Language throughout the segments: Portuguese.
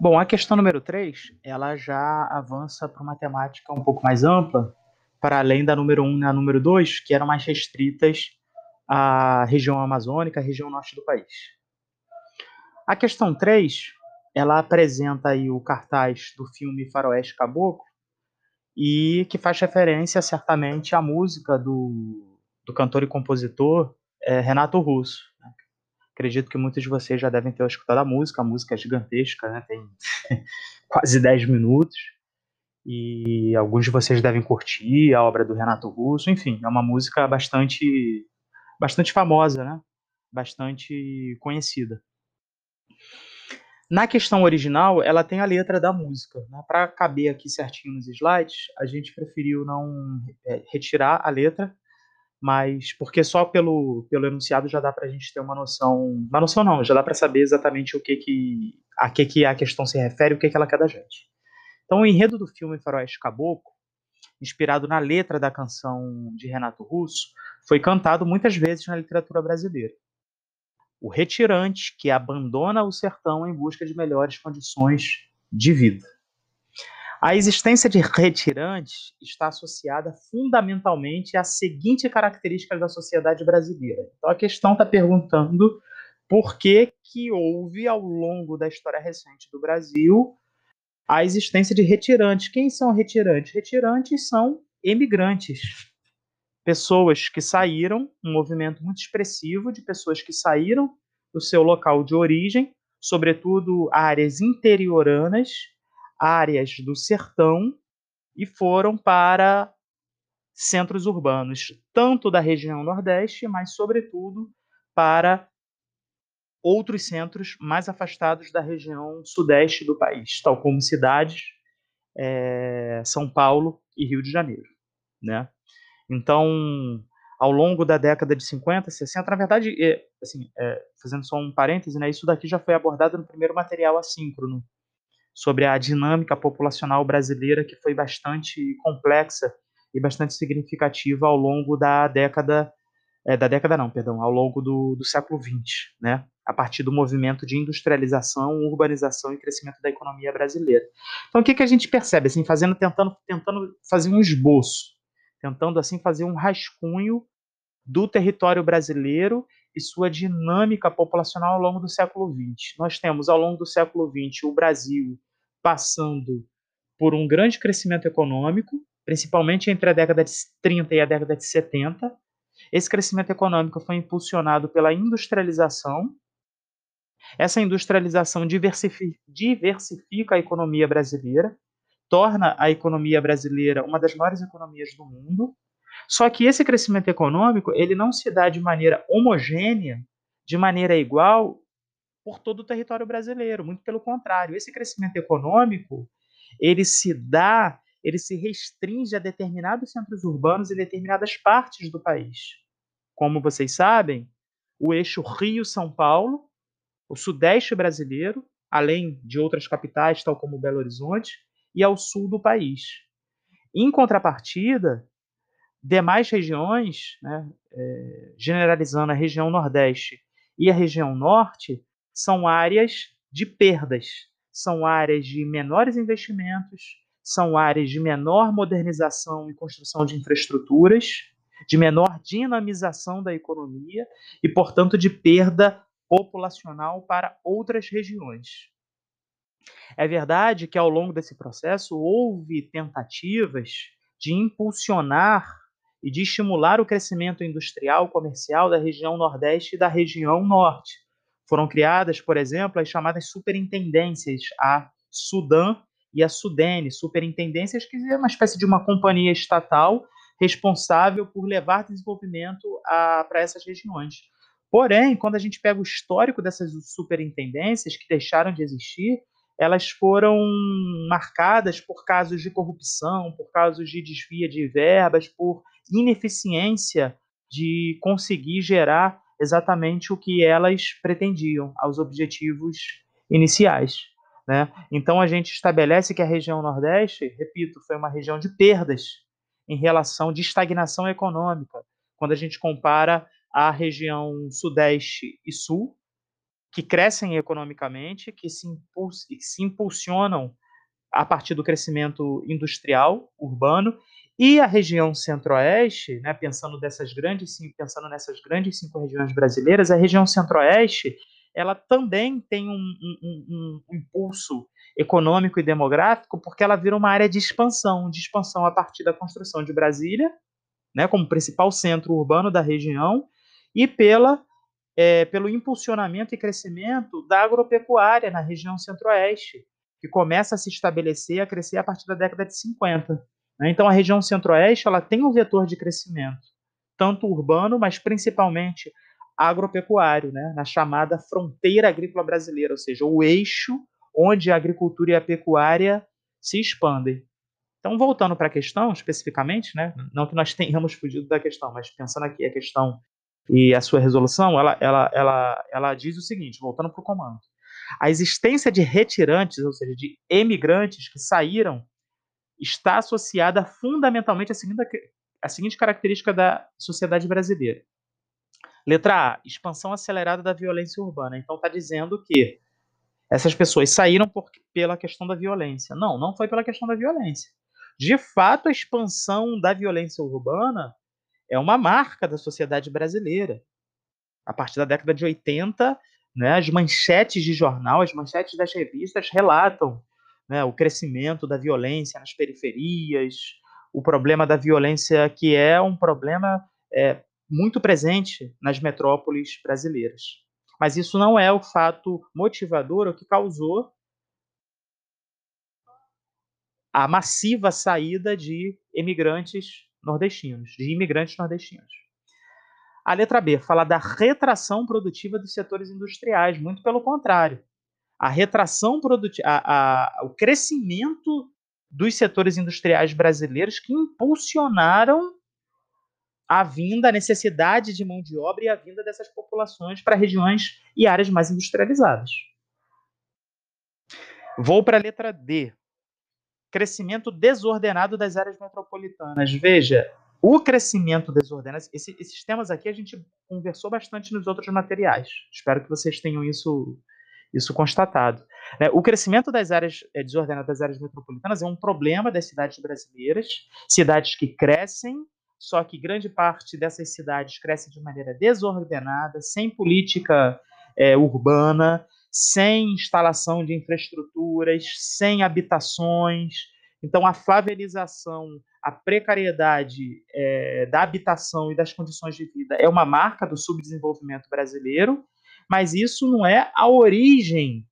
Bom, a questão número 3, ela já avança para uma temática um pouco mais ampla, para além da número 1 e a número 2, que eram mais restritas à região amazônica, à região norte do país. A questão 3, ela apresenta aí o cartaz do filme Faroeste Caboclo, e que faz referência certamente à música do, do cantor e compositor é, Renato Russo. Acredito que muitos de vocês já devem ter escutado a música, a música é gigantesca, né? tem quase 10 minutos, e alguns de vocês devem curtir a obra do Renato Russo, enfim, é uma música bastante, bastante famosa, né? bastante conhecida. Na questão original, ela tem a letra da música. Né? Para caber aqui certinho nos slides, a gente preferiu não é, retirar a letra, mas porque só pelo, pelo enunciado já dá para a gente ter uma noção, uma noção não, já dá para saber exatamente o que que a que que a questão se refere, o que que ela quer da gente. Então, o enredo do filme Faroeste Caboclo, inspirado na letra da canção de Renato Russo, foi cantado muitas vezes na literatura brasileira o retirante que abandona o sertão em busca de melhores condições de vida. A existência de retirantes está associada fundamentalmente à seguinte característica da sociedade brasileira. Então a questão está perguntando por que, que houve ao longo da história recente do Brasil a existência de retirantes. Quem são retirantes? Retirantes são emigrantes, pessoas que saíram, um movimento muito expressivo de pessoas que saíram do seu local de origem, sobretudo áreas interioranas, áreas do sertão, e foram para centros urbanos, tanto da região Nordeste, mas, sobretudo, para outros centros mais afastados da região Sudeste do país, tal como cidades, é, São Paulo e Rio de Janeiro. Né? Então, ao longo da década de 50, 60, na verdade, é, assim, é, fazendo só um parêntese, né, isso daqui já foi abordado no primeiro material assíncrono, sobre a dinâmica populacional brasileira, que foi bastante complexa e bastante significativa ao longo da década, é, da década não, perdão, ao longo do, do século XX, né, a partir do movimento de industrialização, urbanização e crescimento da economia brasileira. Então, o que, que a gente percebe, assim, fazendo, tentando, tentando fazer um esboço, tentando assim fazer um rascunho do território brasileiro e sua dinâmica populacional ao longo do século XX. Nós temos ao longo do século XX o Brasil passando por um grande crescimento econômico, principalmente entre a década de 30 e a década de 70. Esse crescimento econômico foi impulsionado pela industrialização. Essa industrialização diversifica, a economia brasileira, torna a economia brasileira uma das maiores economias do mundo. Só que esse crescimento econômico ele não se dá de maneira homogênea, de maneira igual por todo o território brasileiro. Muito pelo contrário, esse crescimento econômico ele se dá, ele se restringe a determinados centros urbanos e determinadas partes do país. Como vocês sabem, o eixo Rio-São Paulo, o sudeste brasileiro, além de outras capitais, tal como Belo Horizonte, e ao sul do país. Em contrapartida, demais regiões, né, é, generalizando a região Nordeste e a região Norte, são áreas de perdas, são áreas de menores investimentos, são áreas de menor modernização e construção de infraestruturas, de menor dinamização da economia e, portanto, de perda populacional para outras regiões. É verdade que ao longo desse processo houve tentativas de impulsionar e de estimular o crescimento industrial comercial da região Nordeste e da região Norte. Foram criadas, por exemplo, as chamadas superintendências, a Sudã e a Sudene, superintendências que é uma espécie de uma companhia estatal responsável por levar desenvolvimento para essas regiões. Porém, quando a gente pega o histórico dessas superintendências que deixaram de existir, elas foram marcadas por casos de corrupção, por casos de desvio de verbas, por ineficiência de conseguir gerar exatamente o que elas pretendiam, aos objetivos iniciais. Né? Então a gente estabelece que a região Nordeste, repito, foi uma região de perdas em relação de estagnação econômica, quando a gente compara a região Sudeste e Sul, que crescem economicamente, que se, impuls se impulsionam a partir do crescimento industrial urbano e a região centro-oeste, né, pensando dessas grandes, pensando nessas grandes cinco regiões brasileiras, a região centro-oeste ela também tem um, um, um, impulso econômico e demográfico, porque ela vira uma área de expansão, de expansão a partir da construção de Brasília, né, como principal centro urbano da região, e pela, é, pelo impulsionamento e crescimento da agropecuária na região centro-oeste, que começa a se estabelecer, a crescer a partir da década de 50. Né? Então, a região centro-oeste ela tem um vetor de crescimento, tanto urbano, mas principalmente agropecuário, né, na chamada fronteira agrícola brasileira, ou seja, o eixo onde a agricultura e a pecuária se expandem. Então, voltando para a questão especificamente, né, não que nós tenhamos fugido da questão, mas pensando aqui a questão e a sua resolução, ela, ela, ela, ela diz o seguinte, voltando para o comando. A existência de retirantes, ou seja, de emigrantes que saíram, está associada fundamentalmente à seguinte, à seguinte característica da sociedade brasileira. Letra A, expansão acelerada da violência urbana. Então está dizendo que essas pessoas saíram por, pela questão da violência. Não, não foi pela questão da violência. De fato, a expansão da violência urbana é uma marca da sociedade brasileira. A partir da década de 80, né, as manchetes de jornal, as manchetes das revistas relatam né, o crescimento da violência nas periferias, o problema da violência que é um problema é, muito presente nas metrópoles brasileiras. Mas isso não é o fato motivador o que causou a massiva saída de imigrantes nordestinos, de imigrantes nordestinos. A letra B fala da retração produtiva dos setores industriais, muito pelo contrário. A retração produtiva, o crescimento dos setores industriais brasileiros que impulsionaram a vinda, a necessidade de mão de obra e a vinda dessas populações para regiões e áreas mais industrializadas. Vou para a letra D. Crescimento desordenado das áreas metropolitanas. Veja, o crescimento desordenado, esse, esses temas aqui a gente conversou bastante nos outros materiais. Espero que vocês tenham isso, isso constatado. Né? O crescimento das áreas é, desordenadas das áreas metropolitanas é um problema das cidades brasileiras, cidades que crescem só que grande parte dessas cidades cresce de maneira desordenada, sem política é, urbana, sem instalação de infraestruturas, sem habitações. Então, a favelização, a precariedade é, da habitação e das condições de vida é uma marca do subdesenvolvimento brasileiro, mas isso não é a origem.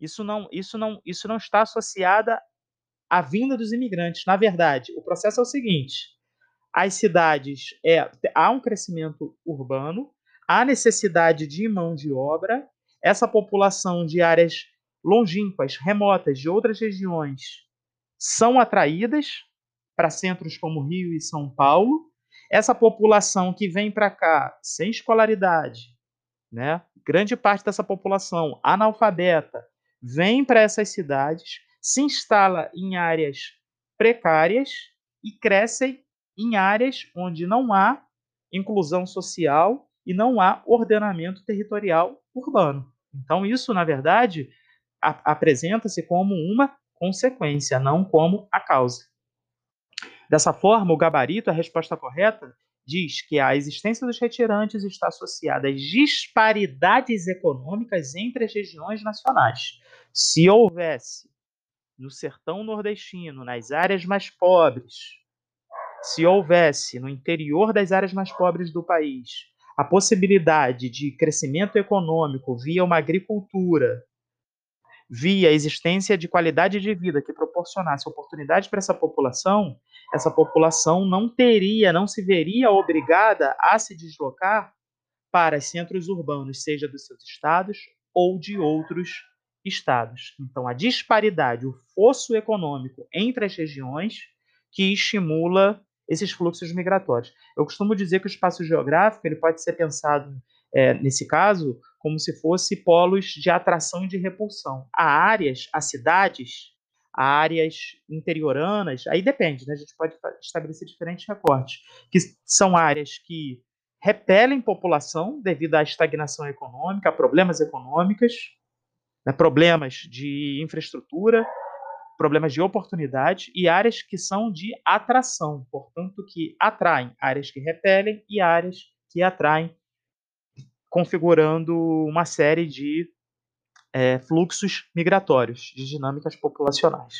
Isso não, isso não, isso não está associada à vinda dos imigrantes. Na verdade, o processo é o seguinte: as cidades é, há um crescimento urbano, há necessidade de mão de obra, essa população de áreas longínquas, remotas, de outras regiões, são atraídas para centros como Rio e São Paulo. Essa população que vem para cá sem escolaridade, né? grande parte dessa população analfabeta, vem para essas cidades, se instala em áreas precárias e crescem em áreas onde não há inclusão social e não há ordenamento territorial urbano. Então, isso, na verdade, apresenta-se como uma consequência, não como a causa. Dessa forma, o gabarito, a resposta correta, diz que a existência dos retirantes está associada às disparidades econômicas entre as regiões nacionais. Se houvesse no sertão nordestino, nas áreas mais pobres, se houvesse no interior das áreas mais pobres do país a possibilidade de crescimento econômico via uma agricultura, via a existência de qualidade de vida que proporcionasse oportunidade para essa população, essa população não teria, não se veria obrigada a se deslocar para centros urbanos, seja dos seus estados ou de outros estados. Então, a disparidade, o fosso econômico entre as regiões que estimula esses fluxos migratórios. Eu costumo dizer que o espaço geográfico ele pode ser pensado, é, nesse caso, como se fosse polos de atração e de repulsão. Há áreas, há cidades, há áreas interioranas, aí depende, né? a gente pode estabelecer diferentes recortes, que são áreas que repelem população devido à estagnação econômica, a problemas econômicos, né, problemas de infraestrutura, problemas de oportunidade e áreas que são de atração, portanto, que atraem, áreas que repelem e áreas que atraem, configurando uma série de é, fluxos migratórios, de dinâmicas populacionais.